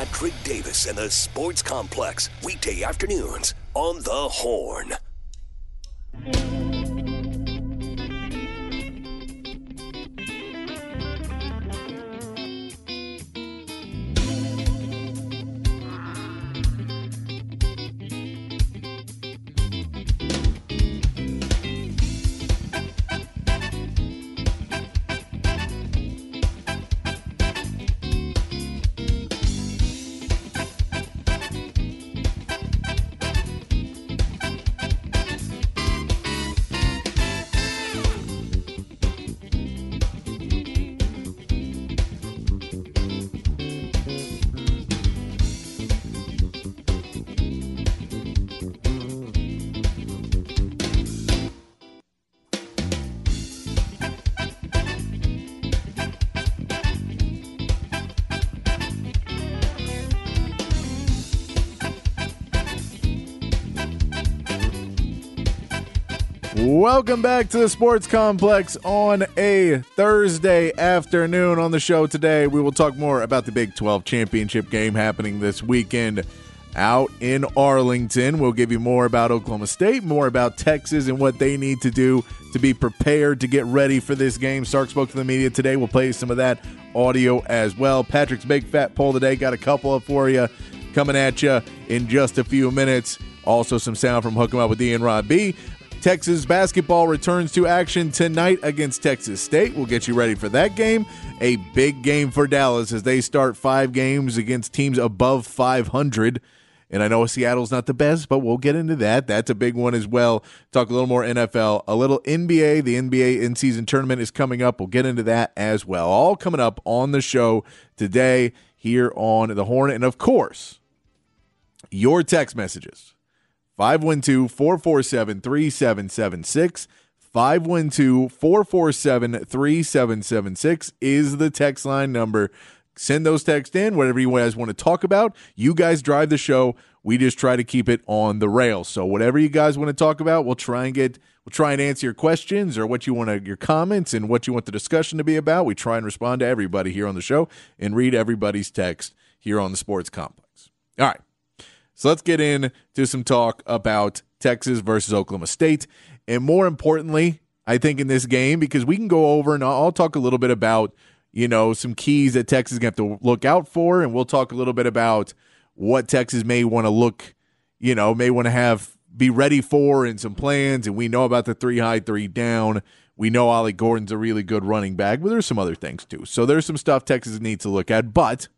Patrick Davis and the Sports Complex, weekday afternoons on The Horn. Welcome back to the Sports Complex on a Thursday afternoon. On the show today, we will talk more about the Big 12 championship game happening this weekend out in Arlington. We'll give you more about Oklahoma State, more about Texas, and what they need to do to be prepared to get ready for this game. Sark spoke to the media today. We'll play some of that audio as well. Patrick's Big Fat Poll today got a couple up for you coming at you in just a few minutes. Also, some sound from Hook 'em Up with Ian Rod B. Texas basketball returns to action tonight against Texas State. We'll get you ready for that game. A big game for Dallas as they start five games against teams above 500. And I know Seattle's not the best, but we'll get into that. That's a big one as well. Talk a little more NFL, a little NBA. The NBA in season tournament is coming up. We'll get into that as well. All coming up on the show today here on The Horn. And of course, your text messages 512 447 3776. 512 447 3776 is the text line number. Send those texts in, whatever you guys want to talk about. You guys drive the show. We just try to keep it on the rails. So whatever you guys want to talk about, we'll try and get we'll try and answer your questions or what you want to your comments and what you want the discussion to be about. We try and respond to everybody here on the show and read everybody's text here on the Sports Complex. All right. So let's get into some talk about Texas versus Oklahoma State. And more importantly, I think in this game, because we can go over and I'll talk a little bit about, you know, some keys that Texas is going to have to look out for. And we'll talk a little bit about what Texas may want to look, you know, may want to have be ready for and some plans. And we know about the three high, three down. We know Ollie Gordon's a really good running back, but there's some other things too. So there's some stuff Texas needs to look at. But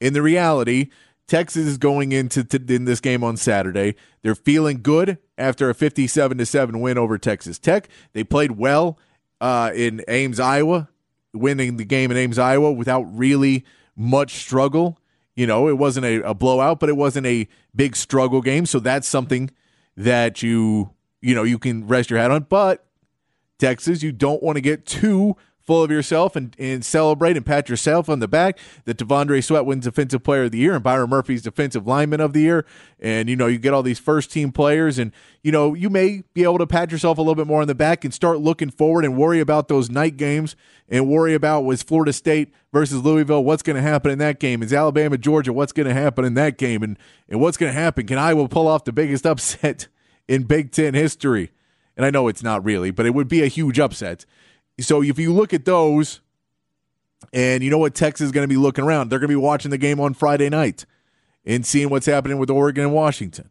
in the reality, Texas is going into to, in this game on Saturday. They're feeling good after a 57 to 7 win over Texas Tech. They played well uh, in Ames, Iowa, winning the game in Ames, Iowa without really much struggle. You know, it wasn't a, a blowout, but it wasn't a big struggle game. So that's something that you you know you can rest your hat on. But Texas, you don't want to get too full of yourself and, and celebrate and pat yourself on the back that T'Vondre Sweat wins Defensive Player of the Year and Byron Murphy's Defensive Lineman of the Year. And, you know, you get all these first team players and, you know, you may be able to pat yourself a little bit more on the back and start looking forward and worry about those night games and worry about was Florida State versus Louisville, what's going to happen in that game? Is Alabama, Georgia, what's going to happen in that game? And, and what's going to happen? Can Iowa pull off the biggest upset in Big Ten history? And I know it's not really, but it would be a huge upset. So if you look at those, and you know what Texas is going to be looking around, they're going to be watching the game on Friday night and seeing what's happening with Oregon and Washington.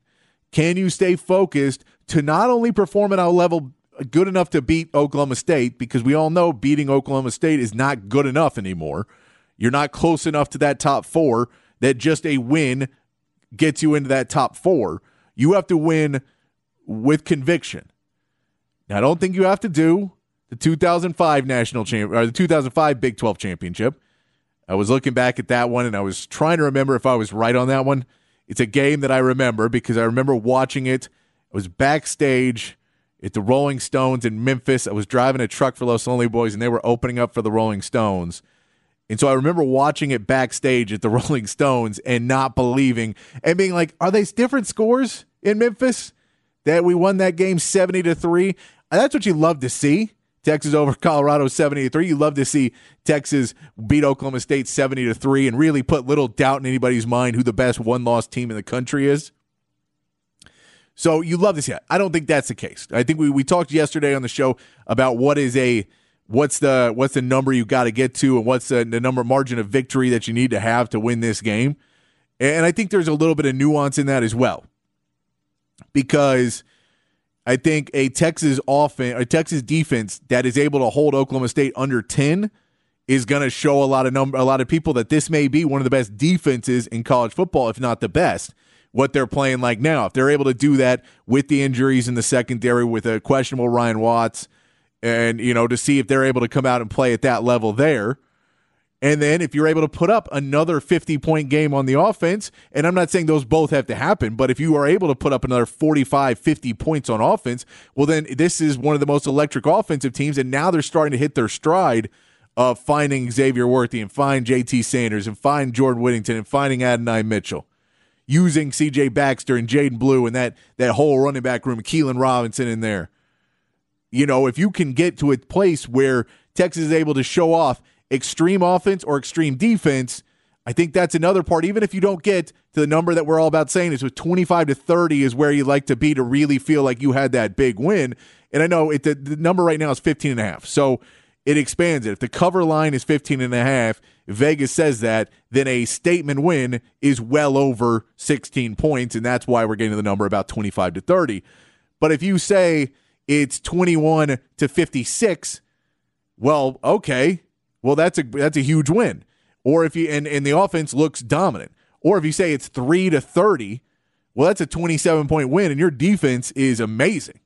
Can you stay focused to not only perform at a level good enough to beat Oklahoma State, because we all know beating Oklahoma State is not good enough anymore. You're not close enough to that top four that just a win gets you into that top four. You have to win with conviction. Now, I don't think you have to do the 2005 national champ or the 2005 Big 12 championship. I was looking back at that one and I was trying to remember if I was right on that one. It's a game that I remember because I remember watching it. I was backstage at the Rolling Stones in Memphis. I was driving a truck for Los Lonely Boys and they were opening up for the Rolling Stones. And so I remember watching it backstage at the Rolling Stones and not believing and being like, are they different scores in Memphis? That we won that game 70 to 3. That's what you love to see Texas over Colorado 70 to 3. You love to see Texas beat Oklahoma State 70 to 3 and really put little doubt in anybody's mind who the best one-loss team in the country is. So you love to see that. I don't think that's the case. I think we, we talked yesterday on the show about what is a what's the what's the number you got to get to and what's the, the number margin of victory that you need to have to win this game. And I think there's a little bit of nuance in that as well. Because I think a Texas offense, a Texas defense that is able to hold Oklahoma State under 10 is going to show a lot of number a lot of people that this may be one of the best defenses in college football if not the best what they're playing like now. If they're able to do that with the injuries in the secondary with a questionable Ryan Watts and you know to see if they're able to come out and play at that level there and then if you're able to put up another 50 point game on the offense, and I'm not saying those both have to happen, but if you are able to put up another 45, 50 points on offense, well, then this is one of the most electric offensive teams. And now they're starting to hit their stride of finding Xavier Worthy and find JT Sanders and find Jordan Whittington and finding Adonai Mitchell. Using CJ Baxter and Jaydon Blue and that, that whole running back room, Keilan Robinson in there. You know, if you can get to a place where Texas is able to show off extreme offense or extreme defense, I think that's another part. Even if you don't get to the number that we're all about saying is with 25 to 30 is where you like to be to really feel like you had that big win. And I know it, the, the number right now is 15 and a half. So it expands it. If the cover line is 15 and a half, Vegas says that, then a statement win is well over 16 points. And that's why we're getting to the number about 25 to 30. But if you say it's 21 to 56, well, okay, well, that's a that's a huge win. Or if you and, and the offense looks dominant. Or if you say it's three to thirty, well, that's a 27 point win, and your defense is amazing.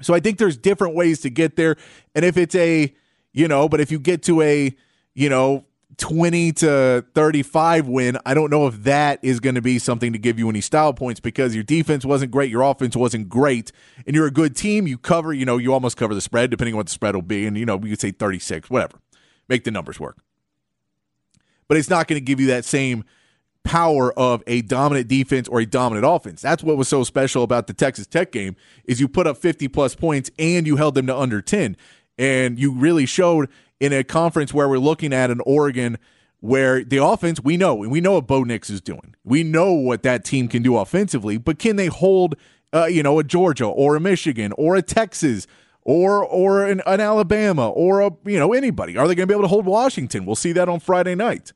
So I think there's different ways to get there. And if it's a, you know, but if you get to a, you know, 20 to 35 win, I don't know if that is going to be something to give you any style points because your defense wasn't great, your offense wasn't great, and you're a good team. You cover, you know, you almost cover the spread, depending on what the spread will be. And, you know, we could say 36, whatever make the numbers work. But it's not going to give you that same power of a dominant defense or a dominant offense. That's what was so special about the Texas Tech game is you put up 50 plus points and you held them to under 10. And you really showed in a conference where we're looking at an Oregon where the offense we know and we know what Bo Nix is doing. We know what that team can do offensively, but can they hold uh, you know a Georgia or a Michigan or a Texas or or an, an Alabama or a you know anybody? Are they going to be able to hold Washington? We'll see that on Friday night.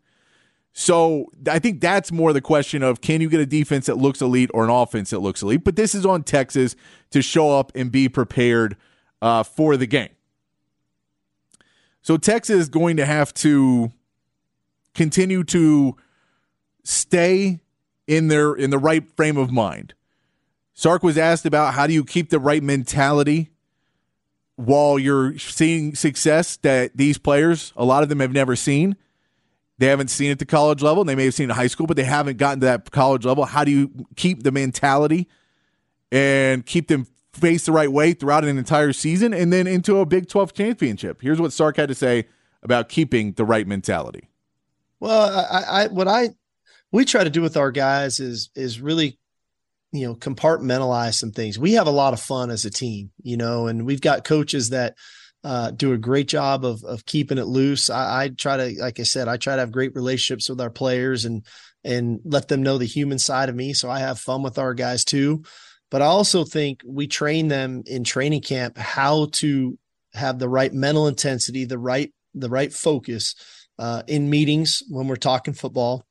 So I think that's more the question of can you get a defense that looks elite or an offense that looks elite? But this is on Texas to show up and be prepared uh, for the game. So Texas is going to have to continue to stay in their in the right frame of mind. Sark was asked about how do you keep the right mentality while you're seeing success that these players, a lot of them have never seen, they haven't seen at the college level. They may have seen it in high school, but they haven't gotten to that college level. How do you keep the mentality and keep them faced the right way throughout an entire season and then into a Big 12 championship? Here's what Sark had to say about keeping the right mentality. Well, I, I what I we try to do with our guys is is really you know compartmentalize some things. We have a lot of fun as a team you know and we've got coaches that uh, do a great job of of keeping it loose. I, I, try to like i said i try to have great relationships with our players and and let them know the human side of me so i have fun with our guys too. But i also think we train them in training camp how to have the right mental intensity the right the right focus uh, in meetings when we're talking football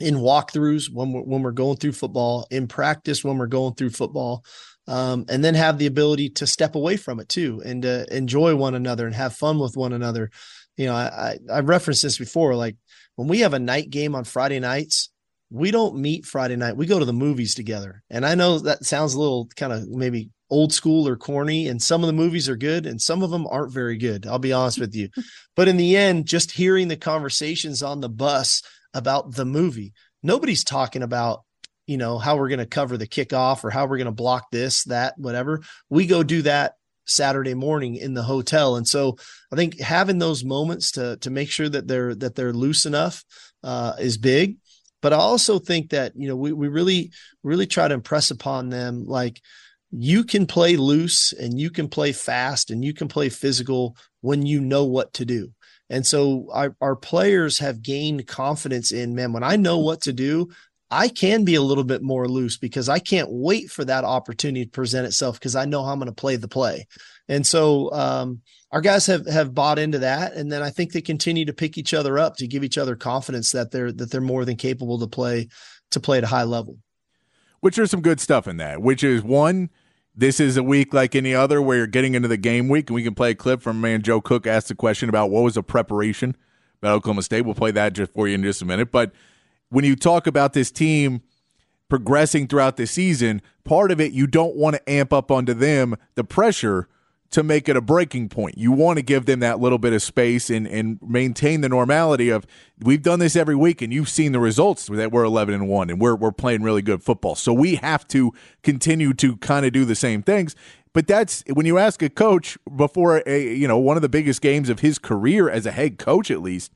in walkthroughs when we're, when we're going through football, in practice when we're going through football, um, and then have the ability to step away from it too and uh, enjoy one another and have fun with one another. You know, I, I, I referenced this before. Like when we have a night game on Friday nights, we don't meet Friday night. We go to the movies together. And I know that sounds a little kind of maybe old school or corny, and some of the movies are good and some of them aren't very good. I'll be honest with you. But in the end, just hearing the conversations on the bus about the movie. Nobody's talking about, you know, how we're going to cover the kickoff or how we're going to block this, that, whatever. We go do that Saturday morning in the hotel. And so I think having those moments to to make sure that they're that they're loose enough uh, is big. But I also think that, you know, we we really really try to impress upon them like you can play loose and you can play fast and you can play physical when you know what to do. And so our, our players have gained confidence in, man, when I know what to do, I can be a little bit more loose because I can't wait for that opportunity to present itself because I know how I'm going to play the play. And so um, our guys have have bought into that, and then I think they continue to pick each other up to give each other confidence that they're that they're more than capable to play to play at a high level. Which there's some good stuff in that. Which is one, this is a week like any other where you're getting into the game week, and we can play a clip from man Joe Cook asked a question about what was a preparation about Oklahoma State. We'll play that just for you in just a minute, but when you talk about this team progressing throughout the season, part of it you don't want to amp up onto them the pressure to make it a breaking point. You want to give them that little bit of space and, and maintain the normality of we've done this every week and you've seen the results that we're 11 and 1 and we're we're playing really good football. So we have to continue to kind of do the same things. But that's when you ask a coach before a you know one of the biggest games of his career as a head coach at least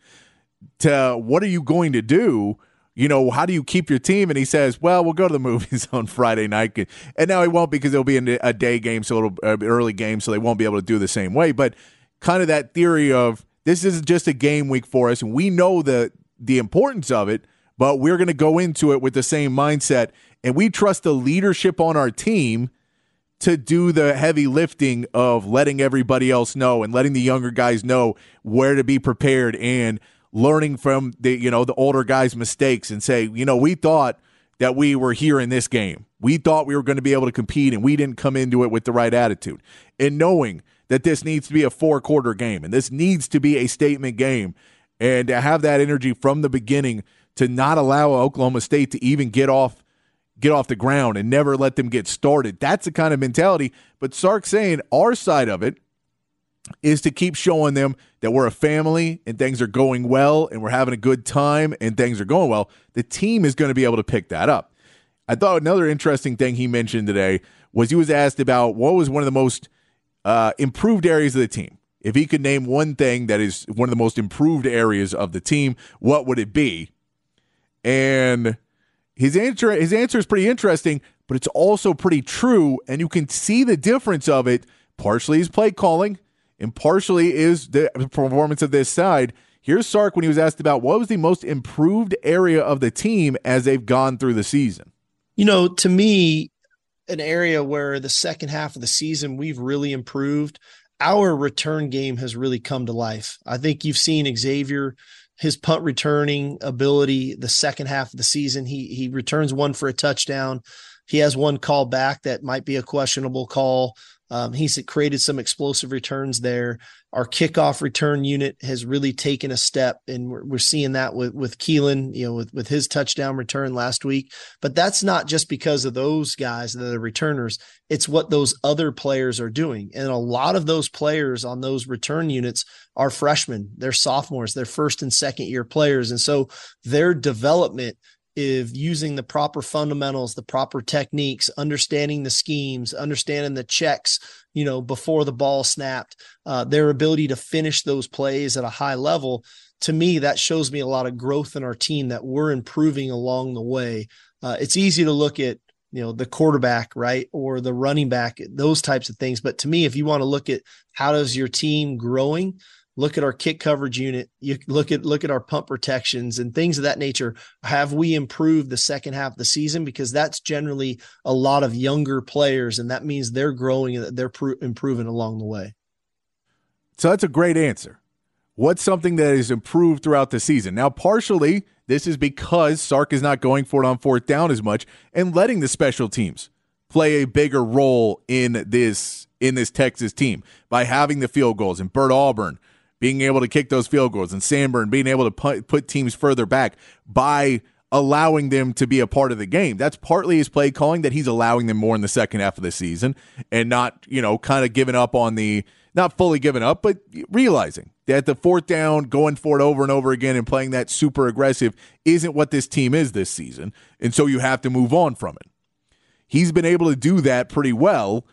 to what are you going to do? You know, how do you keep your team? And he says, well, we'll go to the movies on Friday night. And now he won't because it'll be a day game, so it'll uh, early game, so they won't be able to do the same way. But kind of that theory of this isn't just a game week for us, and we know the the importance of it, but we're going to go into it with the same mindset, and we trust the leadership on our team to do the heavy lifting of letting everybody else know and letting the younger guys know where to be prepared and learning from the you know the older guys' mistakes and say, you know, we thought that we were here in this game. We thought we were going to be able to compete and we didn't come into it with the right attitude. And knowing that this needs to be a four quarter game and this needs to be a statement game and to have that energy from the beginning to not allow Oklahoma State to even get off get off the ground and never let them get started. That's the kind of mentality. But Sark saying our side of it is to keep showing them that we're a family and things are going well and we're having a good time and things are going well. The team is going to be able to pick that up. I thought another interesting thing he mentioned today was he was asked about what was one of the most uh, improved areas of the team. If he could name one thing that is one of the most improved areas of the team, what would it be? And his answer his answer is pretty interesting, but it's also pretty true, and you can see the difference of it. Partially his play calling, and partially is the performance of this side. Here's Sark when he was asked about what was the most improved area of the team as they've gone through the season. You know, to me, an area where the second half of the season we've really improved. Our return game has really come to life. I think you've seen Xavier, his punt returning ability, the second half of the season. He he returns one for a touchdown. He has one call back that might be a questionable call. Um, he's created some explosive returns there. Our kickoff return unit has really taken a step, and we're, we're seeing that with with Keilan, you know, with with his touchdown return last week. But that's not just because of those guys that are returners; it's what those other players are doing, and a lot of those players on those return units are freshmen, they're sophomores, they're first and second year players, and so their development if using the proper fundamentals, the proper techniques, understanding the schemes, understanding the checks, you know, before the ball snapped, uh, their ability to finish those plays at a high level. To me, that shows me a lot of growth in our team that we're improving along the way. Uh, it's easy to look at, you know, the quarterback, right, or the running back, those types of things. But to me, if you want to look at how does your team growing, look at our kick coverage unit you look at look at our punt protections and things of that nature. Have we improved the second half of the season? Because that's generally a lot of younger players and that means they're growing and they're pro- improving along the way. So that's a great answer. What's something that is improved throughout the season? Now partially this is because sark is not going for it on fourth down as much and letting the special teams play a bigger role in this in this texas team by having the field goals. And bert auburn being able to kick those field goals, and Sanborn being able to put, put teams further back by allowing them to be a part of the game. That's partly his play calling that he's allowing them more in the second half of the season and not, you know, kind of giving up on the not fully giving up, but realizing that the fourth down, going for it over and over again and playing that super aggressive isn't what this team is this season. And so you have to move on from it. He's been able to do that pretty well,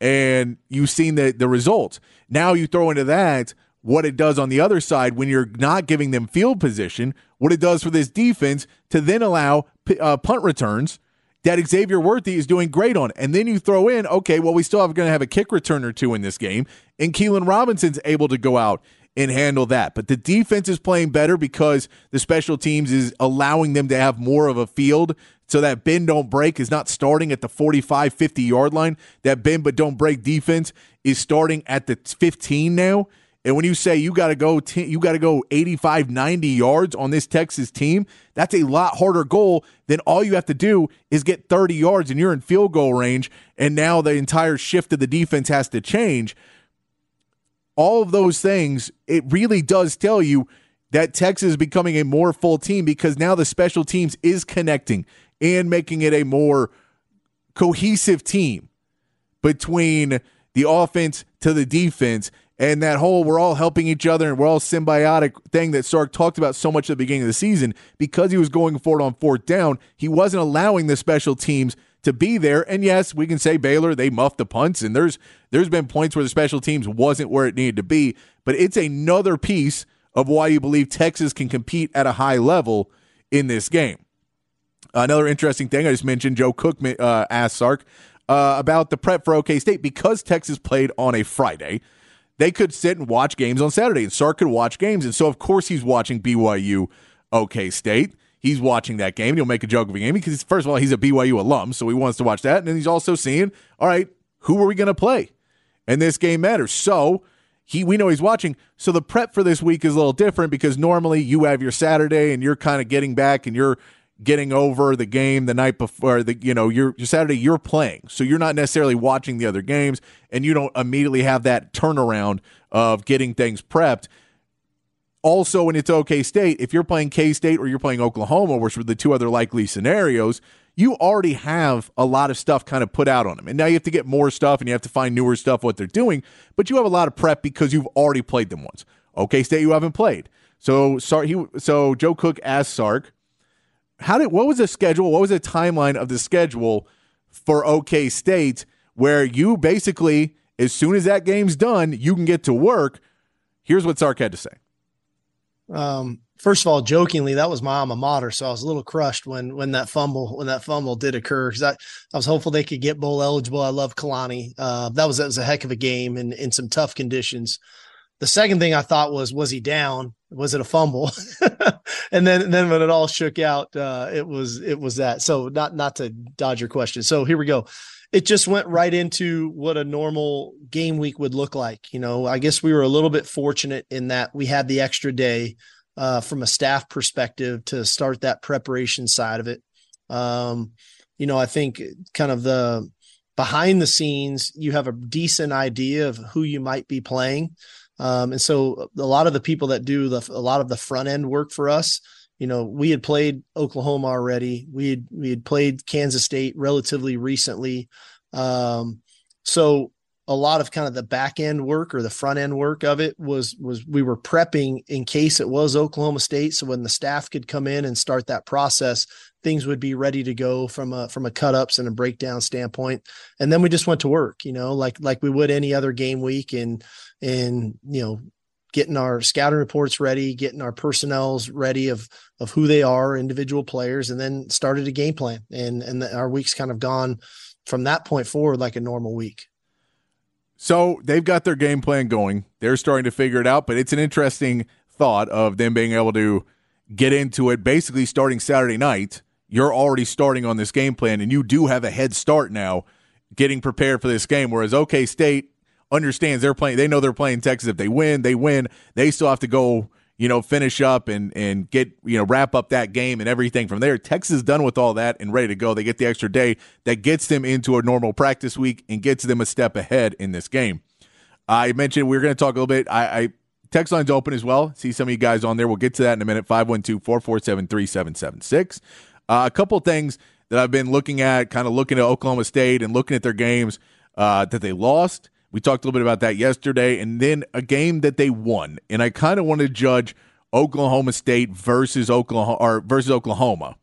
and you've seen the, the results. Now you throw into that what it does on the other side when you're not giving them field position, what it does for this defense to then allow uh, punt returns that Xavier Worthy is doing great on. And then you throw in, okay, well, we still have going to have a kick return or two in this game, and Keilan Robinson's able to go out and handle that. But the defense is playing better because the special teams is allowing them to have more of a field so that bend don't break is not starting at the 45 50 yard line. That bend but don't break defense is starting at the 15 now. And when you say you got to go t- you got to go 85 90 yards on this Texas team, that's a lot harder goal than all you have to do is get 30 yards and you're in field goal range and now the entire shift of the defense has to change. All of those things, it really does tell you that Texas is becoming a more full team because now the special teams is connecting and making it a more cohesive team between the offense to the defense and that whole we're all helping each other and we're all symbiotic thing that Sark talked about so much at the beginning of the season because he was going for it on fourth down, he wasn't allowing the special teams to be there. And yes, we can say Baylor they muffed the punts, and there's there's been points where the special teams wasn't where it needed to be, but it's another piece of why you believe Texas can compete at a high level in this game. Another interesting thing I just mentioned, Joe Cook uh, asked Sark uh, about the prep for OK State because Texas played on a Friday. They could sit and watch games on Saturday, and Sark could watch games, and so of course he's watching BYU OK State. He's watching that game. And he'll make a joke of a game because first of all he's a BYU alum, so he wants to watch that, and then he's also seeing, all right, who are we going to play? And this game matters. So he we know he's watching. So the prep for this week is a little different because normally you have your Saturday and you're kind of getting back and you're getting over the game the night before the you know your Saturday you're playing. So you're not necessarily watching the other games and you don't immediately have that turnaround of getting things prepped. Also when it's OK State if you're playing K State or you're playing Oklahoma which were the two other likely scenarios you already have a lot of stuff kind of put out on them. And now you have to get more stuff and you have to find newer stuff what they're doing but you have a lot of prep because you've already played them once. OK State you haven't played. So he so Joe Cook asked Sark how did what was the schedule? What was the timeline of the schedule for OK State where you basically, as soon as that game's done, you can get to work? Here's what Sark had to say. Um, first of all, jokingly, that was my alma mater, so I was a little crushed when when that fumble when that fumble did occur because I, I was hopeful they could get bowl eligible. I love Kalani. Uh, that was that was a heck of a game and in some tough conditions. The second thing I thought was, was he down? Was it a fumble? and then, then when it all shook out, uh, it was, it was that. So not, not to dodge your question. So here we go. It just went right into what a normal game week would look like. You know, I guess we were a little bit fortunate in that we had the extra day uh, from a staff perspective to start that preparation side of it. Um, you know, I think kind of the behind the scenes, you have a decent idea of who you might be playing. Um, and so a lot of the people that do the a lot of the front end work for us, you know, we had played Oklahoma already. We had we had played Kansas State relatively recently. Um, so a lot of kind of the back end work or the front end work of it was was we were prepping in case it was Oklahoma State. So when the staff could come in and start that process, things would be ready to go from a from a cut ups and a breakdown standpoint. And then we just went to work, you know, like like we would any other game week and and you know getting our scouting reports ready, getting our personnels ready of of who they are, individual players, and then started a game plan. And and the, our week's kind of gone from that point forward like a normal week. So they've got their game plan going. They're starting to figure it out, but it's an interesting thought of them being able to get into it basically starting Saturday night. You're already starting on this game plan, and you do have a head start now getting prepared for this game. Whereas OK State understands they're playing, they know they're playing Texas. If they win, they win. They still have to go you know, finish up and and get you know wrap up that game and everything from there. Texas is done with all that and ready to go. They get the extra day that gets them into a normal practice week and gets them a step ahead in this game. I mentioned we are going to talk a little bit. I, I text lines open as well. See some of you guys on there. We'll get to that in a minute. 512-447-3776. Uh, a couple things that I've been looking at, kind of looking at Oklahoma State and looking at their games uh, that they lost we talked a little bit about that yesterday, and then a game that they won. And I kind of want to judge Oklahoma State versus Oklahoma or versus Oklahoma.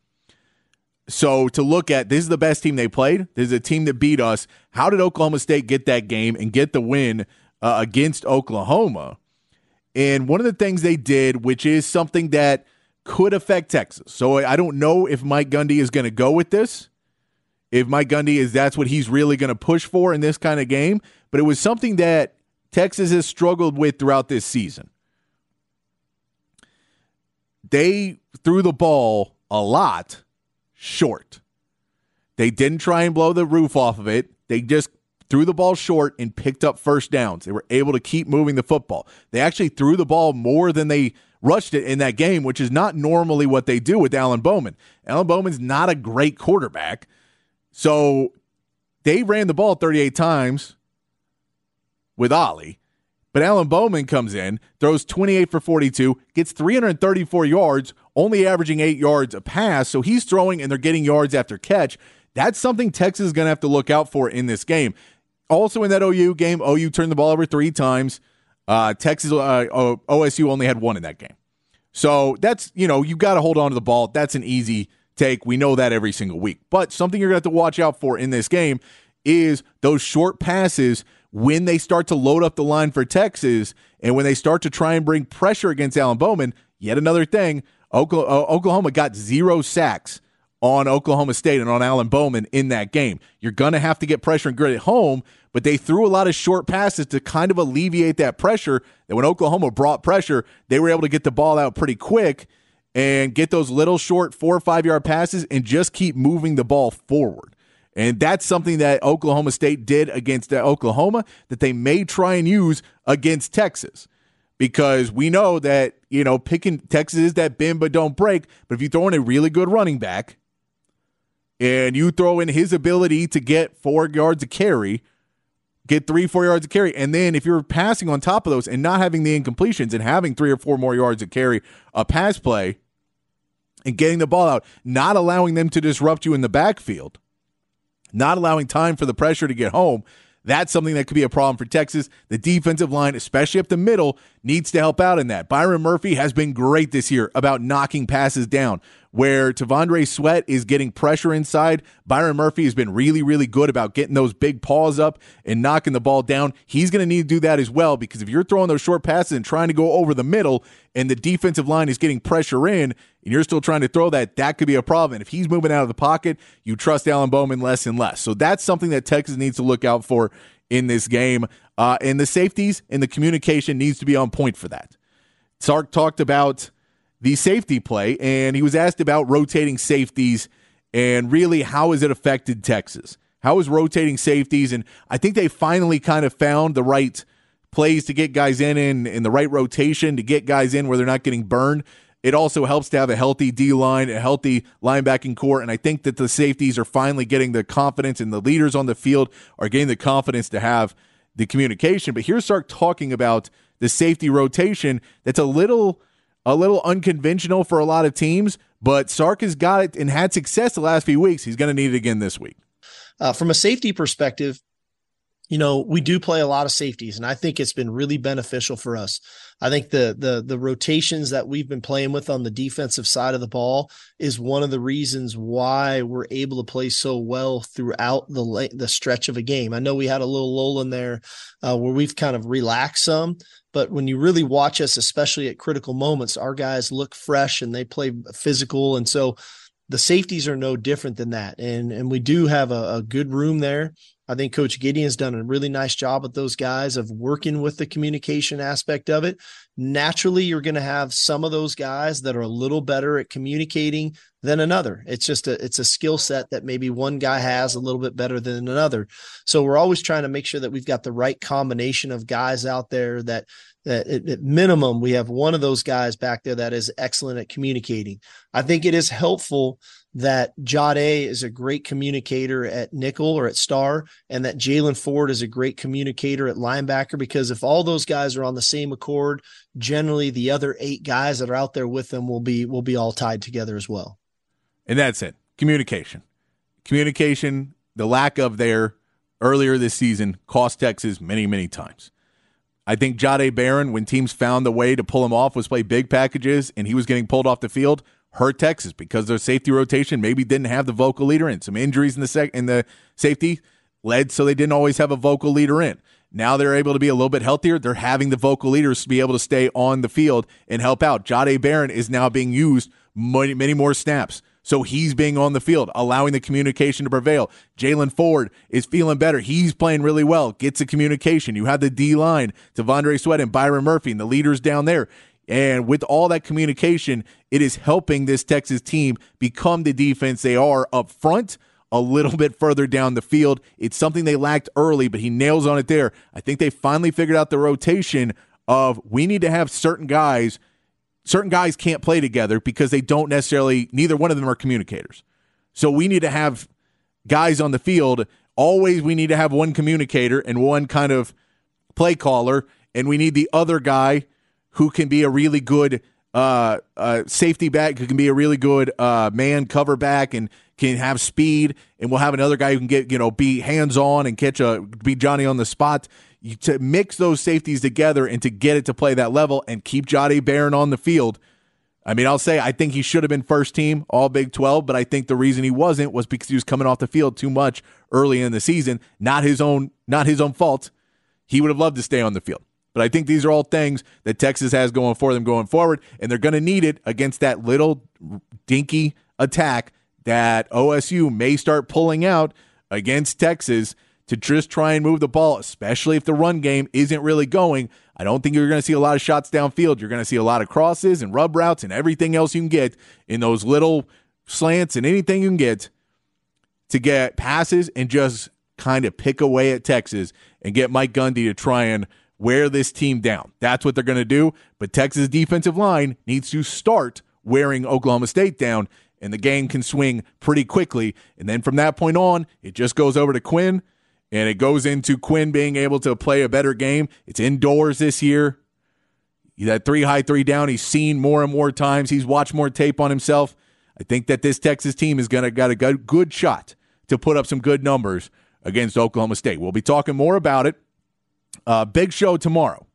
So to look at this is the best team they played. This is a team that beat us. How did Oklahoma State get that game and get the win uh, against Oklahoma? And one of the things they did, which is something that could affect Texas. So I don't know if Mike Gundy is going to go with this if Mike Gundy is that's what he's really going to push for in this kind of game, but it was something that Texas has struggled with throughout this season. They threw the ball a lot short. They didn't try and blow the roof off of it. They just threw the ball short and picked up first downs. They were able to keep moving the football. They actually threw the ball more than they rushed it in that game, which is not normally what they do with Alan Bowman. Alan Bowman's not a great quarterback. So they ran the ball 38 times with Ollie. But Alan Bowman comes in, throws 28 for 42, gets 334 yards, only averaging eight yards a pass. So he's throwing and they're getting yards after catch. That's something Texas is going to have to look out for in this game. Also in that OU game, OU turned the ball over three times. Uh, Texas, uh, OSU only had one in that game. So that's, you know, you got to hold on to the ball. That's an easy take. We know that every single week. But something you're going to have to watch out for in this game is those short passes when they start to load up the line for Texas and when they start to try and bring pressure against Alan Bowman. Yet another thing, uh, Oklahoma got zero sacks on Oklahoma State and on Alan Bowman in that game. You're going to have to get pressure and grit at home, but they threw a lot of short passes to kind of alleviate that pressure. That when Oklahoma brought pressure, they were able to get the ball out pretty quick and get those little short four or five yard passes and just keep moving the ball forward. And that's something that Oklahoma State did against Oklahoma that they may try and use against Texas. Because we know that, you know, picking Texas is that bend but don't break. But if you throw in a really good running back and you throw in his ability to get four yards of carry, get three, four yards of carry. And then if you're passing on top of those and not having the incompletions and having three or four more yards of carry, a pass play, and getting the ball out, not allowing them to disrupt you in the backfield, not allowing time for the pressure to get home. That's something that could be a problem for Texas. The defensive line, especially up the middle, needs to help out in that. Byron Murphy has been great this year about knocking passes down where T'Vondre Sweat is getting pressure inside. Byron Murphy has been really, really good about getting those big paws up and knocking the ball down. He's going to need to do that as well because if you're throwing those short passes and trying to go over the middle and the defensive line is getting pressure in and you're still trying to throw that, that could be a problem. And if he's moving out of the pocket, you trust Alan Bowman less and less. So that's something that Texas needs to look out for in this game. Uh, and the safeties and the communication needs to be on point for that. Sark talked about the safety play, and he was asked about rotating safeties and really how has it affected Texas? How is rotating safeties? And I think they finally kind of found the right plays to get guys in in, in the right rotation to get guys in where they're not getting burned. It also helps to have a healthy D line, a healthy linebacking core. And I think that the safeties are finally getting the confidence and the leaders on the field are getting the confidence to have the communication. But here's Sark talking about the safety rotation that's a little a little unconventional for a lot of teams, but Sark has got it and had success the last few weeks. He's going to need it again this week. Uh, from a safety perspective, you know, we do play a lot of safeties, and I think it's been really beneficial for us. I think the the the rotations that we've been playing with on the defensive side of the ball is one of the reasons why we're able to play so well throughout the the stretch of a game. I know we had a little lull in there uh, where we've kind of relaxed some, but when you really watch us, especially at critical moments, our guys look fresh and they play physical, and so the safeties are no different than that. And and we do have a, a good room there. I think Coach Gideon's done a really nice job with those guys of working with the communication aspect of it. Naturally, you're going to have some of those guys that are a little better at communicating than another. It's just a it's a skill set that maybe one guy has a little bit better than another. So we're always trying to make sure that we've got the right combination of guys out there that that at, minimum we have one of those guys back there that is excellent at communicating. I think it is helpful that Jahdae is a great communicator at nickel or at star, and that Jaylan Ford is a great communicator at linebacker. Because if all those guys are on the same accord, generally the other eight guys that are out there with them will be will be all tied together as well. And that's it. Communication. Communication, the lack of there earlier this season cost Texas many, many times. I think Jahdae Barron, when teams found the way to pull him off, was play big packages and he was getting pulled off the field hurt Texas because their safety rotation maybe didn't have the vocal leader in. Some injuries in the sec- in the safety led so they didn't always have a vocal leader in. Now they're able to be a little bit healthier. They're having the vocal leaders to be able to stay on the field and help out. Jahdae Barron is now being used many, many more snaps. So he's being on the field, allowing the communication to prevail. Jaylan Ford is feeling better. He's playing really well, gets the communication. You have the D line, T'Vondre Sweat and Byron Murphy, and the leaders down there. And with all that communication, it is helping this Texas team become the defense they are up front a little bit further down the field. It's something they lacked early, but he nails on it there. I think they finally figured out the rotation of we need to have certain guys certain guys can't play together because they don't necessarily neither one of them are communicators. So we need to have guys on the field. Always we need to have one communicator and one kind of play caller and we need the other guy who can be a really good uh, uh, safety back, who can be a really good uh, man cover back and can have speed, and we'll have another guy who can get you know be hands on and catch a be Johnny on the spot. You, to mix those safeties together and to get it to play that level and keep Jahdae Barron on the field. I mean, I'll say I think he should have been first team All Big 12, but I think the reason he wasn't was because he was coming off the field too much early in the season. Not his own, not his own fault. He would have loved to stay on the field. But I think these are all things that Texas has going for them going forward, and they're going to need it against that little dinky attack that OSU may start pulling out against Texas to just try and move the ball, especially if the run game isn't really going. I don't think you're going to see a lot of shots downfield. You're going to see a lot of crosses and rub routes and everything else you can get in those little slants and anything you can get to get passes and just kind of pick away at Texas and get Mike Gundy to try and wear this team down. That's what they're going to do. But Texas defensive line needs to start wearing Oklahoma State down, and the game can swing pretty quickly. And then from that point on, it just goes over to Quinn, and it goes into Quinn being able to play a better game. It's indoors this year. That three high, three down, he's seen more and more times. He's watched more tape on himself. I think that this Texas team is going to got a good shot to put up some good numbers against Oklahoma State. We'll be talking more about it uh, big show tomorrow.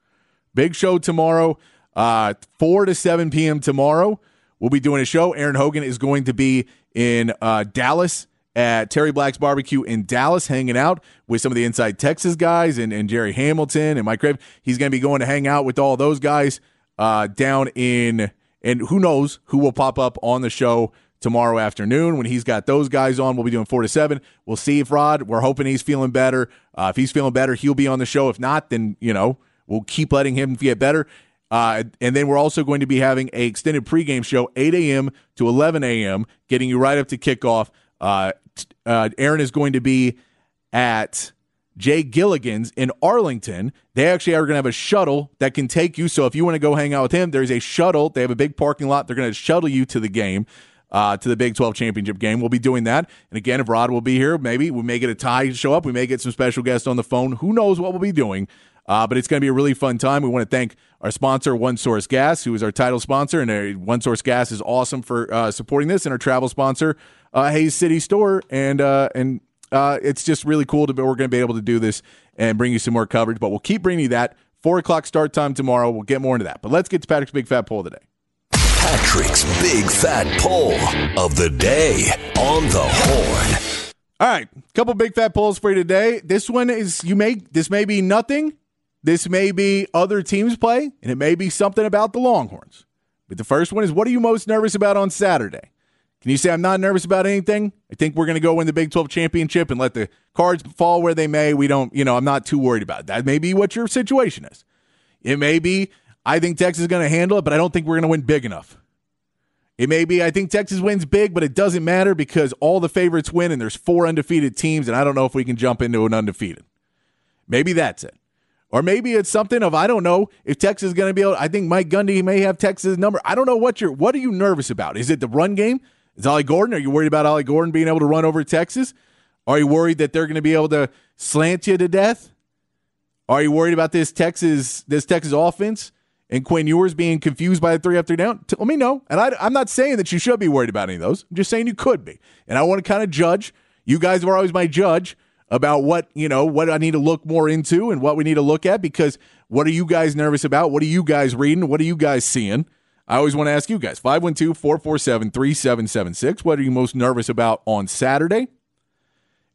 Big show tomorrow, uh, 4 to 7 p.m. tomorrow. We'll be doing a show. Aaron Hogan is going to be in uh, Dallas at Terry Black's Barbecue in Dallas, hanging out with some of the Inside Texas guys and, and Jerry Hamilton and Mike Crave. He's going to be going to hang out with all those guys uh, down in, and who knows who will pop up on the show tomorrow afternoon when he's got those guys on. We'll be doing four to seven. We'll see if Rod. We're hoping he's feeling better. Uh, if he's feeling better, he'll be on the show. If not, then you know we'll keep letting him get better. Uh, and then we're also going to be having a extended pregame show, 8 a.m. to 11 a.m., getting you right up to kickoff. Uh, uh, Aaron is going to be at J. Gilligan's in Arlington. They actually are going to have a shuttle that can take you. So if you want to go hang out with him, there's a shuttle. They have a big parking lot. They're going to shuttle you to the game uh, to the Big 12 championship game. We'll be doing that. And again, if Rod will be here, maybe we may get a tie show up. We may get some special guests on the phone. Who knows what we'll be doing? Uh, but it's going to be a really fun time. We want to thank our sponsor, One Source Gas, who is our title sponsor. And One Source Gas is awesome for uh, supporting this, and our travel sponsor, uh, Hays City Store. And uh, and uh, it's just really cool to be, we're going to be able to do this and bring you some more coverage. But we'll keep bringing you that. Four o'clock start time tomorrow. We'll get more into that. But let's get to Patrick's Big Fat Poll today. Patrick's Big Fat Poll of the Day on the Horn. All right, couple big fat polls for you today. This one is you may this may be nothing. This may be other teams play, and it may be something about the Longhorns. But the first one is what are you most nervous about on Saturday? Can you say I'm not nervous about anything? I think we're going to go win the Big 12 championship and let the cards fall where they may. We don't, you know, I'm not too worried about it. That may be what your situation is. It may be I think Texas is going to handle it, but I don't think we're going to win big enough. It may be I think Texas wins big, but it doesn't matter because all the favorites win and there's four undefeated teams, and I don't know if we can jump into an undefeated. Maybe that's it. Or maybe it's something of I don't know if Texas is going to be able. I think Mike Gundy may have Texas' number. I don't know what you're. What are you nervous about? Is it the run game? Is Ollie Gordon? Are you worried about Ollie Gordon being able to run over Texas? Are you worried that they're going to be able to slant you to death? Are you worried about this Texas this Texas offense and Quinn Ewers being confused by the three up, three down, let me know. And I I, am not saying that you should be worried about any of those. I'm just saying you could be. And I want to kind of judge. You guys are always my judge about what, you know, what I need to look more into and what we need to look at because what are you guys nervous about? What are you guys reading? What are you guys seeing? I always want to ask you guys 512 447 3776. What are you most nervous about on Saturday?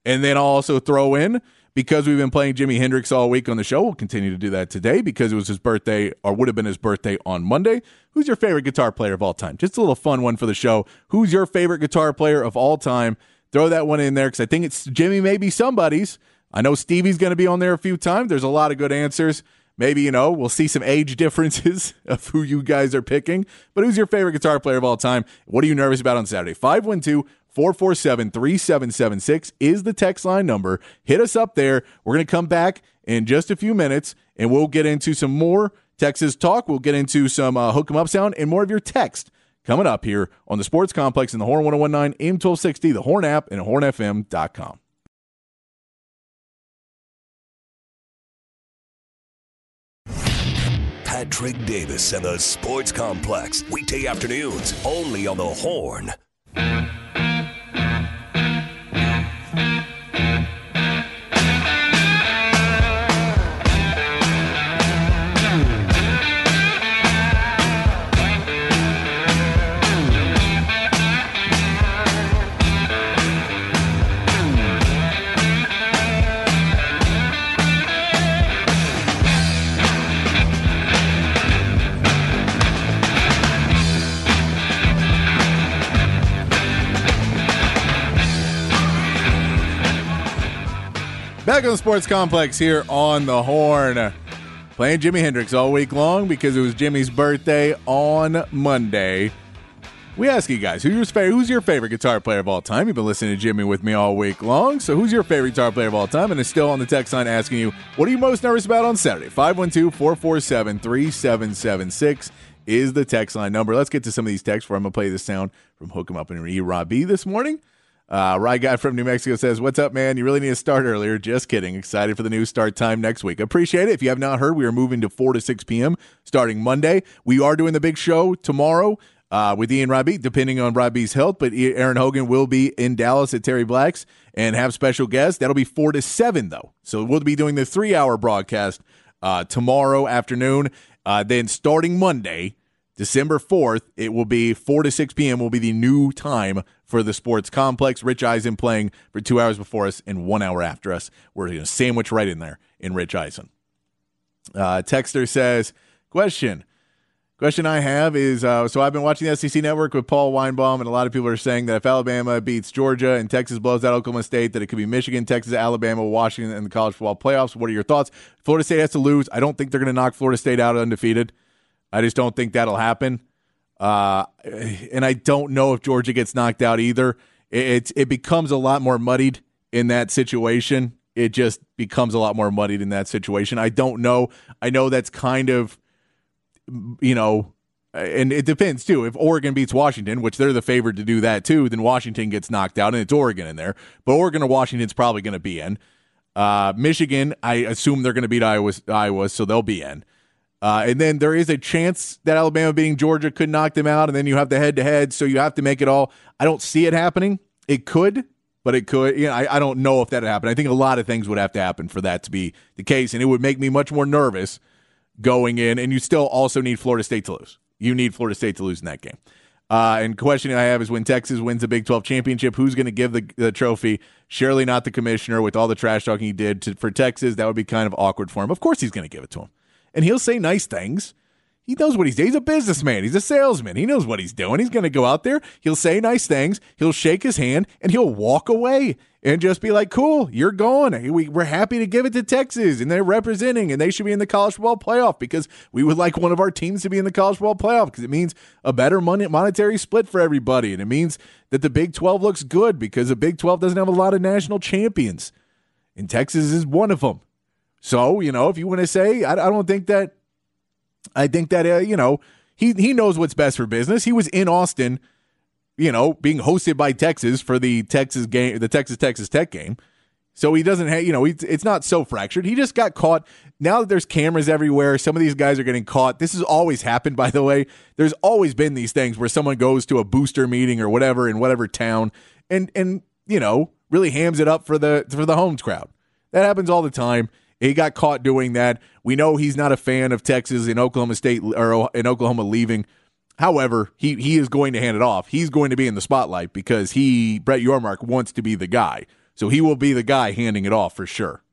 And then I'll also throw in because we've been playing Jimi Hendrix all week on the show, we'll continue to do that today because it was his birthday or would have been his birthday on Monday. Who's your favorite guitar player of all time? Just a little fun one for the show. Who's your favorite guitar player of all time? Throw that one in there because I think it's Jimi, maybe somebody's. I know Stevie's going to be on there a few times. There's a lot of good answers. Maybe, you know, we'll see some age differences of who you guys are picking. But who's your favorite guitar player of all time? What are you nervous about on Saturday? 512 447 3776 is the text line number. Hit us up there. We're going to come back in just a few minutes and we'll get into some more Texas talk. We'll get into some uh, hook 'em up sound and more of your text coming up here on the Sports Complex in the Horn 1019, AM 1260, the Horn app, and hornfm.com. Patrick Davis and the Sports Complex. Weekday afternoons only on the Horn. Back on the Sports Complex here on the Horn. Playing Jimi Hendrix all week long because it was Jimmy's birthday on Monday. We ask you guys, who's your, favorite, who's your favorite guitar player of all time? You've been listening to Jimmy with me all week long. So, who's your favorite guitar player of all time? And it's still on the text line asking you, what are you most nervous about on Saturday? 512 447 3776 is the text line number. Let's get to some of these texts where I'm going to play the sound from Hook 'em Up and E Robbie this morning. Uh, Rye Guy from New Mexico says, What's up, man? You really need to start earlier. Just kidding. Excited for the new start time next week. Appreciate it. If you have not heard, we are moving to 4 to 6 p.m. starting Monday. We are doing the big show tomorrow uh, with Ian Robbie, depending on Robbie's health. But Aaron Hogan will be in Dallas at Terry Black's and have special guests. That'll be 4 to 7, though. So we'll be doing the three hour broadcast uh, tomorrow afternoon. Uh, then starting Monday, December 4th, it will be 4 to 6 p.m. will be the new time for the sports complex. Rich Eisen playing for two hours before us and one hour after us. We're going to sandwich right in there in Rich Eisen. Uh, Texter says, question. Question I have is uh, so I've been watching the SEC network with Paul Finebaum, and a lot of people are saying that if Alabama beats Georgia and Texas blows out Oklahoma State, that it could be Michigan, Texas, Alabama, Washington in the college football playoffs. What are your thoughts? Florida State has to lose. I don't think they're going to knock Florida State out undefeated. I just don't think that'll happen. Uh, and I don't know if Georgia gets knocked out either. It, it, it becomes a lot more muddied in that situation. It just becomes a lot more muddied in that situation. I don't know. I know that's kind of, you know, and it depends too. If Oregon beats Washington, which they're the favorite to do that too, then Washington gets knocked out, and it's Oregon in there. But Oregon or Washington's probably going to be in. Uh, Michigan, I assume they're going to beat Iowa, Iowa, so they'll be in. Uh, and then there is a chance that Alabama beating Georgia could knock them out, and then you have the head to head, so you have to make it all. I don't see it happening. It could, but it could. You know, I, I don't know if that happened. I think a lot of things would have to happen for that to be the case, and it would make me much more nervous going in. And you still also need Florida State to lose. You need Florida State to lose in that game. Uh, and question I have is when Texas wins the Big 12 championship, who's going to give the, the trophy? Surely not the commissioner with all the trash talking he did to, for Texas. That would be kind of awkward for him. Of course, he's going to give it to him and he'll say nice things. He knows what he's doing. He's a businessman. He's a salesman. He knows what he's doing. He's going to go out there. He'll say nice things. He'll shake his hand and he'll walk away and just be like, cool, you're going. We, we're happy to give it to Texas and they're representing and they should be in the college football playoff because we would like one of our teams to be in the college football playoff because it means a better money, monetary split for everybody. And it means that the Big 12 looks good because the Big 12 doesn't have a lot of national champions. And Texas is one of them. So, you know, if you want to say, I, I don't think that, I think that, uh, you know, he, he knows what's best for business. He was in Austin, you know, being hosted by Texas for the Texas game, the Texas Texas Tech game. So he doesn't have, you know, it's not so fractured. He just got caught. Now that there's cameras everywhere, some of these guys are getting caught. This has always happened, by the way. There's always been these things where someone goes to a booster meeting or whatever in whatever town and, and, you know, really hams it up for the, for the home crowd. That happens all the time. He got caught doing that. We know he's not a fan of Texas and Oklahoma State or in Oklahoma leaving. However, he he is going to hand it off. He's going to be in the spotlight because he Brett Yormark wants to be the guy. So he will be the guy handing it off for sure.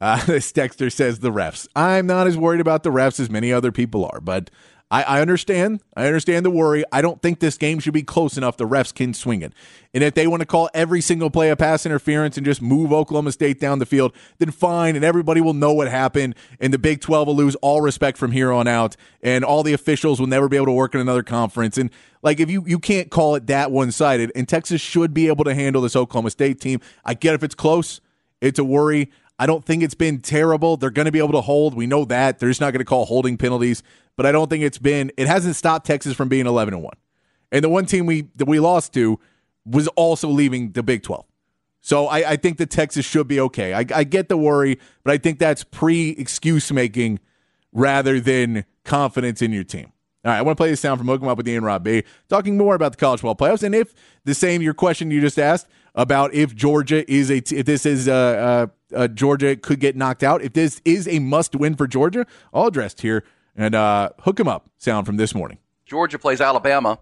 Uh, this texter says the refs. I'm not as worried about the refs as many other people are, but I, I understand. I understand the worry. I don't think this game should be close enough. The refs can swing it. And if they want to call every single play a pass interference and just move Oklahoma State down the field, then fine. And everybody will know what happened. And the Big 12 will lose all respect from here on out. And all the officials will never be able to work in another conference. And like, if you, you can't call it that one sided, and Texas should be able to handle this Oklahoma State team. I get if it's close, it's a worry. I don't think it's been terrible. They're going to be able to hold. We know that. They're just not going to call holding penalties but I don't think it's been it hasn't stopped Texas from being 11 and 1. And the one team we that we lost to was also leaving the Big 12. So I, I think that Texas should be okay. I, I get the worry, but I think that's pre excuse making rather than confidence in your team. All right, I want to play this sound from Hook 'em Up with Ian Robbie, talking more about the college football playoffs, and if the same your question you just asked about if Georgia is a if this is uh, uh, Georgia could get knocked out, if this is a must win for Georgia, all addressed here and uh, hook him up sound from this morning. Georgia plays Alabama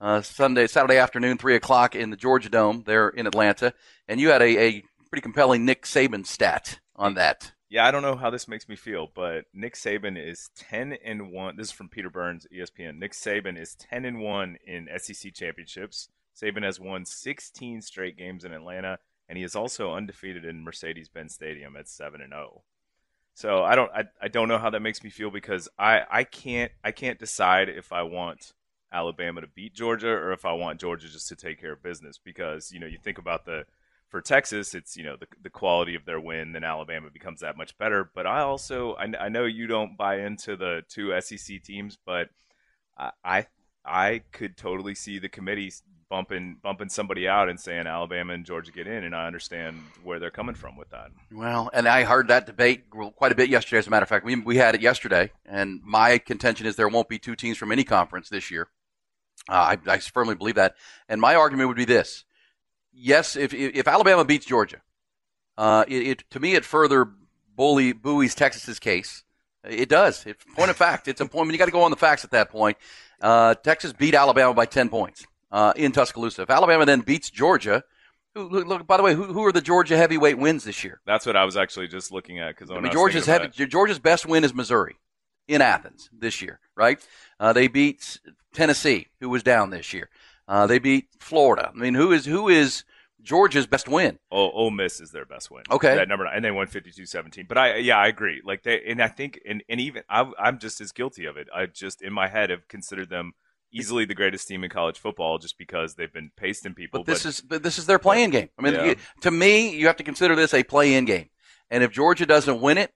uh, Sunday, Saturday afternoon, three o'clock in the Georgia Dome there in Atlanta, and you had a, a pretty compelling Nick Saban stat on that. Yeah, I don't know how this makes me feel, but Nick Saban is ten and one. This is from Peter Burns, ESPN. Nick Saban is ten and one in SEC championships. Saban has won 16 straight games in Atlanta, and he is also undefeated in Mercedes-Benz Stadium at seven and zero. Oh. So I don't I, I don't know how that makes me feel because I, I can't I can't decide if I want Alabama to beat Georgia or if I want Georgia just to take care of business because you know you think about the for Texas it's you know the the quality of their win then Alabama becomes that much better but I also I, I know you don't buy into the two SEC teams but I I, I could totally see the committee bumping bumping somebody out and saying Alabama and Georgia get in, and I understand where they're coming from with that. Well, and I heard that debate quite a bit yesterday. As a matter of fact, we we had it yesterday, and my contention is there won't be two teams from any conference this year. Uh, I, I firmly believe that, and my argument would be this: yes, if if Alabama beats Georgia, uh, it, it, to me it further bully buoys Texas's case. It does. It's point of fact. It's a point. You got to go on the facts at that point. Uh, Texas beat Alabama by ten points uh, in Tuscaloosa. If Alabama then beats Georgia, who, look, by the way, who, who are the Georgia heavyweight wins this year? That's what I was actually just looking at because I mean Georgia's heavy, Georgia's best win is Missouri in Athens this year, right? Uh, they beat Tennessee, who was down this year. Uh, they beat Florida. I mean, who is who is Georgia's best win? Oh, Ole Miss is their best win. Okay, that number, and they won 52-17. But I, yeah, I agree. Like they, and I think, and, and even I, I'm just as guilty of it. I just in my head have considered them easily the greatest team in college football just because they've been pasting people. But this but, is but this is their playing game. I mean, yeah. to me, you have to consider this a play-in game. And if Georgia doesn't win it,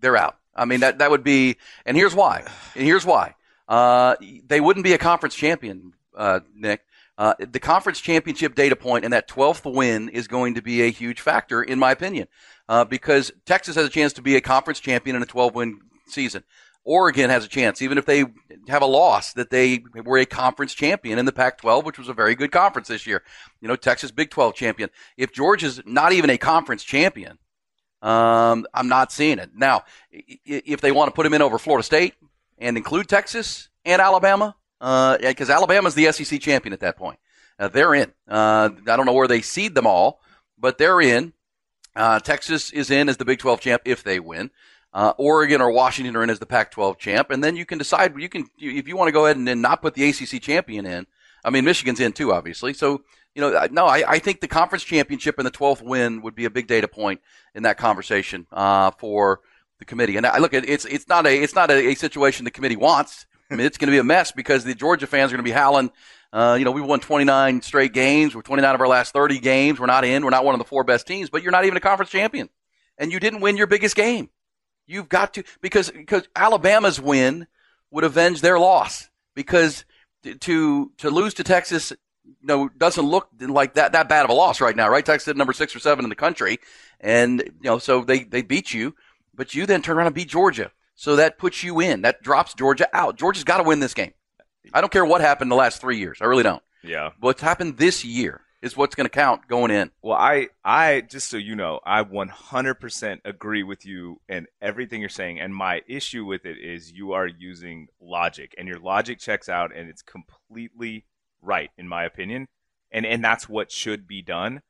they're out. I mean, that that would be. And here's why. And here's why. Uh, they wouldn't be a conference champion, uh, Nick. Uh, the conference championship data point and that 12th win is going to be a huge factor, in my opinion, uh, because Texas has a chance to be a conference champion in a 12 win season. Oregon has a chance, even if they have a loss, that they were a conference champion in the Pac 12, which was a very good conference this year. You know, Texas Big 12 champion. If Georgia's not even a conference champion, um, I'm not seeing it. Now, if they want to put him in over Florida State and include Texas and Alabama, because uh, Alabama's the SEC champion at that point, uh, they're in. Uh, I don't know where they seed them all, but they're in. Uh, Texas is in as the Big 12 champ if they win uh, Oregon or Washington are in as the Pac-12 champ, and then you can decide you can if you want to go ahead and, and not put the ACC champion in. I mean, Michigan's in too, obviously. So you know, no, I, I think the conference championship and the 12th win would be a big data point in that conversation uh, for the committee. And I look at it's it's not a it's not a, a situation the committee wants. I mean, it's going to be a mess because the Georgia fans are going to be howling. Uh, you know, we won 29 straight games. We're 29 of our last 30 games. We're not in. We're not one of the four best teams, but you're not even a conference champion, and you didn't win your biggest game. You've got to because because Alabama's win would avenge their loss because to to lose to Texas you know doesn't look like that that bad of a loss right now right? Texas is number 6 or 7 in the country and you know so they they beat you but you then turn around and beat Georgia. So that puts you in. That drops Georgia out. Georgia's got to win this game. I don't care what happened the last 3 years. I really don't. Yeah. What's happened this year is what's going to count going in. Well, I, I just so you know, I 100% agree with you and everything you're saying. And my issue with it is you are using logic, and your logic checks out, and it's completely right in my opinion. And and that's what should be done.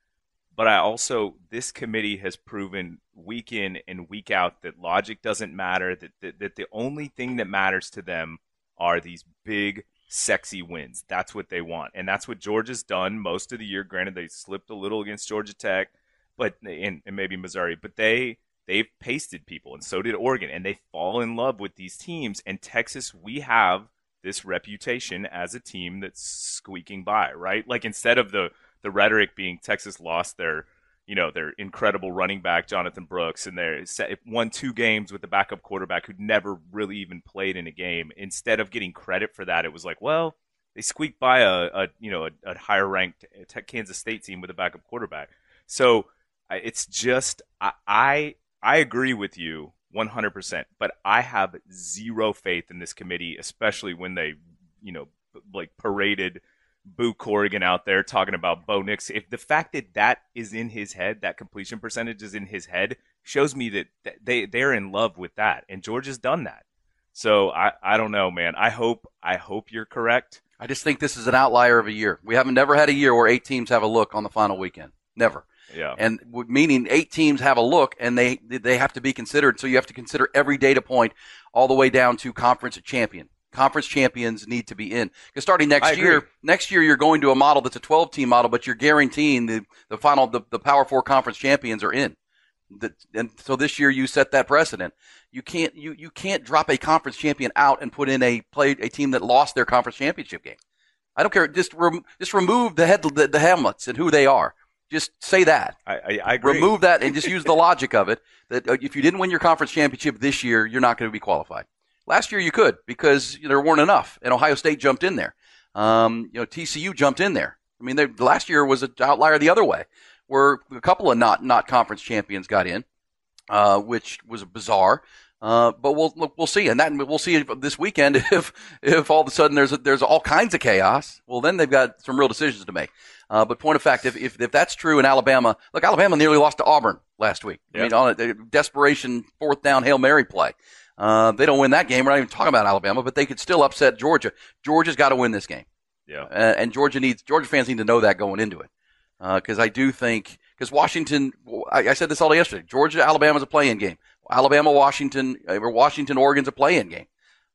But I also, this committee has proven week in and week out that logic doesn't matter, that, that, that the only thing that matters to them are these big, sexy wins. That's what they want. And that's what Georgia's done most of the year. Granted, they slipped a little against Georgia Tech, but and, and maybe Missouri, but they they've pasted people, and so did Oregon, and they fall in love with these teams. And Texas, we have this reputation as a team that's squeaking by, right? Like instead of the the rhetoric being Texas lost their you know their incredible running back Jonathan Brooks and they won two games with the backup quarterback who'd never really even played in a game. Instead of getting credit for that, it was like, well, they squeaked by a, a you know a, a higher ranked Kansas State team with a backup quarterback. So it's just I, I I agree with you 100%, but I have zero faith in this committee, especially when they, you know, like paraded Boo Corrigan out there talking about Bo Nix. If the fact that that is in his head, that completion percentage is in his head, shows me that they they're in love with that, and George has done that. So I I don't know, man. I hope I hope you're correct. I just think this is an outlier of a year. We haven't never had a year where eight teams have a look on the final weekend. Never. Yeah. And meaning eight teams have a look and they they have to be considered. So you have to consider every data point all the way down to conference champion. Conference champions need to be in because starting next year, next year you're going to a model that's a 12 team model, but you're guaranteeing the the final the, the Power Four conference champions are in. The, and so this year you set that precedent. You can't you you can't drop a conference champion out and put in a play a team that lost their conference championship game. I don't care. Just rem, just remove the head the, the Hamlets and who they are. Just say that. I, I, I agree. Remove that and just use the logic of it that uh, if you didn't win your conference championship this year, you're not going to be qualified. Last year you could because there weren't enough, and Ohio State jumped in there. Um, you know, TCU jumped in there. I mean, they, last year was an outlier the other way, where a couple of not not conference champions got in, uh, which was bizarre. Uh, but we'll look, we'll see, and that we'll see this weekend if if all of a sudden there's a, there's all kinds of chaos. Well, then they've got some real decisions to make. Uh, but point of fact, if, if, if that's true in Alabama, look, Alabama nearly lost to Auburn last week. Yep. I mean, on a, desperation fourth down Hail Mary play. Uh, they don't win that game. We're not even talking about Alabama, but they could still upset Georgia. Georgia's got to win this game. Yeah. Uh, and Georgia needs, Georgia fans need to know that going into it. Because uh, I do think, because Washington, I, I, said this all day yesterday. Georgia, Alabama's a play-in game. Alabama, Washington, uh, or Washington, Oregon's a play-in game.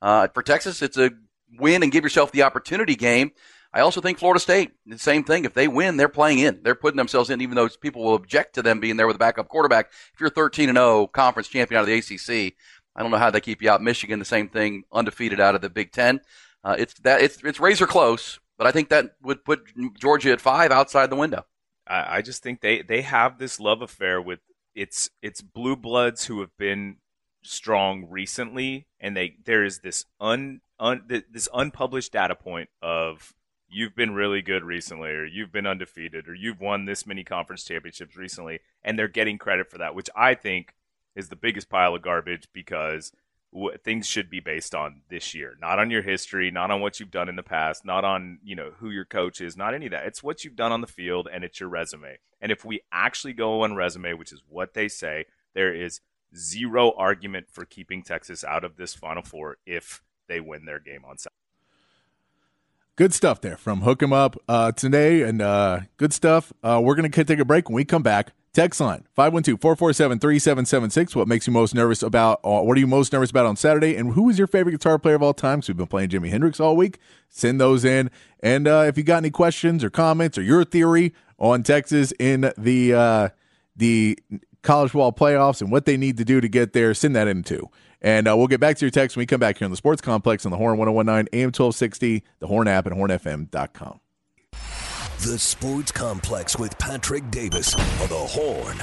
Uh, for Texas, it's a win and give yourself the opportunity game. I also think Florida State, the same thing. If they win, they're playing in. They're putting themselves in, even though people will object to them being there with a backup quarterback. If you're 13 and 0 conference champion out of the ACC, I don't know how they keep you out. Michigan, the same thing, undefeated out of the Big Ten. Uh, it's that it's it's razor close, but I think that would put Georgia at five outside the window. I, I just think they they have this love affair with it's it's blue bloods who have been strong recently, and they there is this un, un this unpublished data point of you've been really good recently, or you've been undefeated, or you've won this many conference championships recently, and they're getting credit for that, which I think is the biggest pile of garbage because w- things should be based on this year, not on your history, not on what you've done in the past, not on you know who your coach is, not any of that. It's what you've done on the field, and it's your resume. And if we actually go on resume, which is what they say, there is zero argument for keeping Texas out of this Final Four if they win their game on Saturday. Good stuff there from Hook 'em Up uh, today, and uh, good stuff. Uh, we're going to take a break when we come back. Text line 512-447-3776. What makes you most nervous about, uh, what are you most nervous about on Saturday? And who is your favorite guitar player of all time? So we've been playing Jimi Hendrix all week. Send those in. And uh, if you got any questions or comments or your theory on Texas in the uh, the college ball playoffs and what they need to do to get there, send that in too. And uh, we'll get back to your text when we come back here on the Sports Complex on the Horn 1019 AM 1260, the Horn app, and hornfm.com. The Sports Complex with Patrick Davis on the Horn.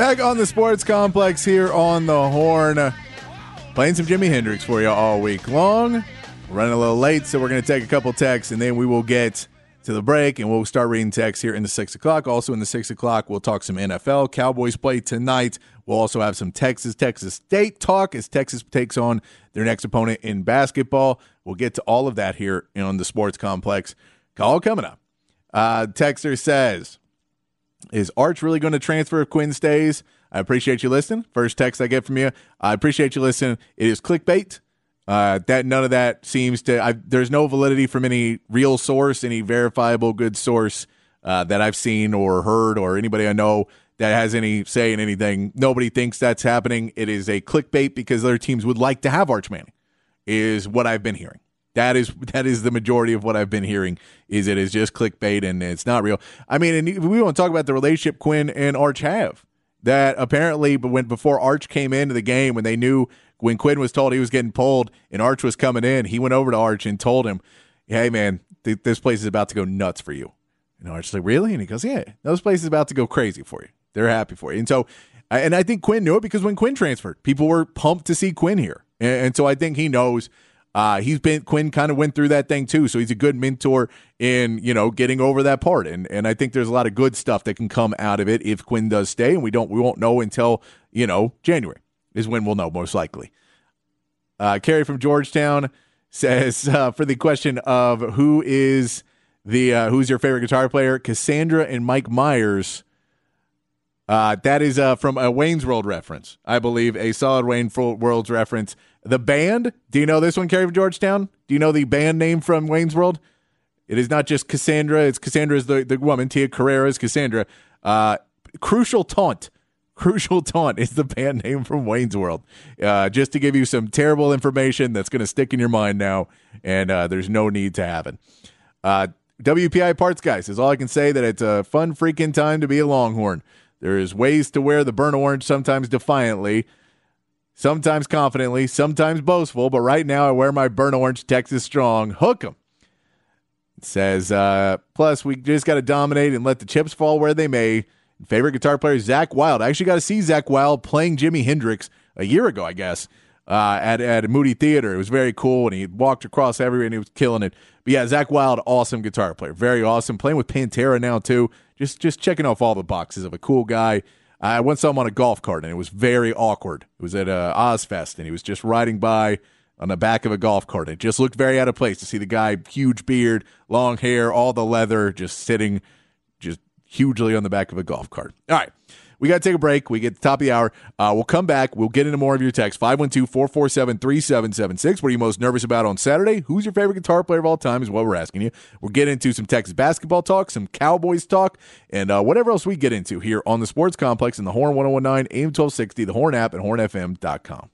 Back on the sports complex here on the Horn. Playing some Jimi Hendrix for you all week long. Running a little late, so we're going to take a couple texts and then we will get to to the break, and we'll start reading texts here in the six o'clock. Also, in the six o'clock, we'll talk some NFL. Cowboys play tonight. We'll also have some Texas, Texas State talk as Texas takes on their next opponent in basketball. We'll get to all of that here on the Sports Complex. Call coming up. Uh, Texter says, Is Arch really going to transfer if Quinn stays? I appreciate you listening. First text I get from you. I appreciate you listening. It is clickbait. Uh, that none of that seems to. I, there's no validity from any real source, any verifiable good source uh, that I've seen or heard, or anybody I know that has any say in anything. Nobody thinks that's happening. It is a clickbait because other teams would like to have Arch Manning. Is what I've been hearing. That is that is the majority of what I've been hearing. Is it is just clickbait and it's not real. I mean, and we want to talk about the relationship Quinn and Arch have. That apparently, when before Arch came into the game, when they knew when Quinn was told he was getting pulled and Arch was coming in, he went over to Arch and told him, "Hey, man, th- this place is about to go nuts for you." And Arch's like, "Really?" And he goes, "Yeah, this place is about to go crazy for you. They're happy for you." And so, and I think Quinn knew it because when Quinn transferred, people were pumped to see Quinn here, and, and so I think he knows. Uh, he's been Quinn kind of went through that thing too, so he's a good mentor in you know getting over that part, and and I think there's a lot of good stuff that can come out of it if Quinn does stay, and we don't we won't know until you know January is when we'll know most likely. Uh, Carrie from Georgetown says uh, for the question of who is the uh, who's your favorite guitar player, Cassandra and Mike Myers. Uh, that is uh, from a Wayne's World reference, I believe, a solid Wayne's World's reference. The band, do you know this one, Carrie from Georgetown? Do you know the band name from Wayne's World? It is not just Cassandra. It's Cassandra is the, the woman. Tia Carrere is Cassandra. Uh, Crucial Taunt Crucial Taunt is the band name from Wayne's World. Uh, just to give you some terrible information that's going to stick in your mind now, and uh, there's no need to have it. Uh, WPI Parts Guys is all I can say that it's a fun freaking time to be a Longhorn. There is ways to wear the burnt orange, sometimes defiantly, sometimes confidently, sometimes boastful, but right now I wear my burnt orange Texas Strong. Hook 'em. It says, uh, plus we just got to dominate and let the chips fall where they may. Favorite guitar player, Zakk Wylde. I actually got to see Zakk Wylde playing Jimi Hendrix a year ago, I guess, uh, at, at Moody Theater. It was very cool, and he walked across everywhere, and he was killing it. But yeah, Zakk Wylde, awesome guitar player. Very awesome. Playing with Pantera now, too. Just, just checking off all the boxes of a cool guy. I once saw him on a golf cart, and it was very awkward. It was at uh, Ozzfest, and he was just riding by on the back of a golf cart. It just looked very out of place to see the guy, huge beard, long hair, all the leather, just sitting just – hugely on the back of a golf cart. All right. We got to take a break. We get to the top of the hour. Uh, we'll come back. We'll get into more of your text. 512 447 3776. What are you most nervous about on Saturday? Who's your favorite guitar player of all time is what we're asking you. We'll get into some Texas basketball talk, some Cowboys talk, and uh, whatever else we get into here on the Sports Complex in the Horn 1019, AM 1260, the Horn app, and hornfm.com.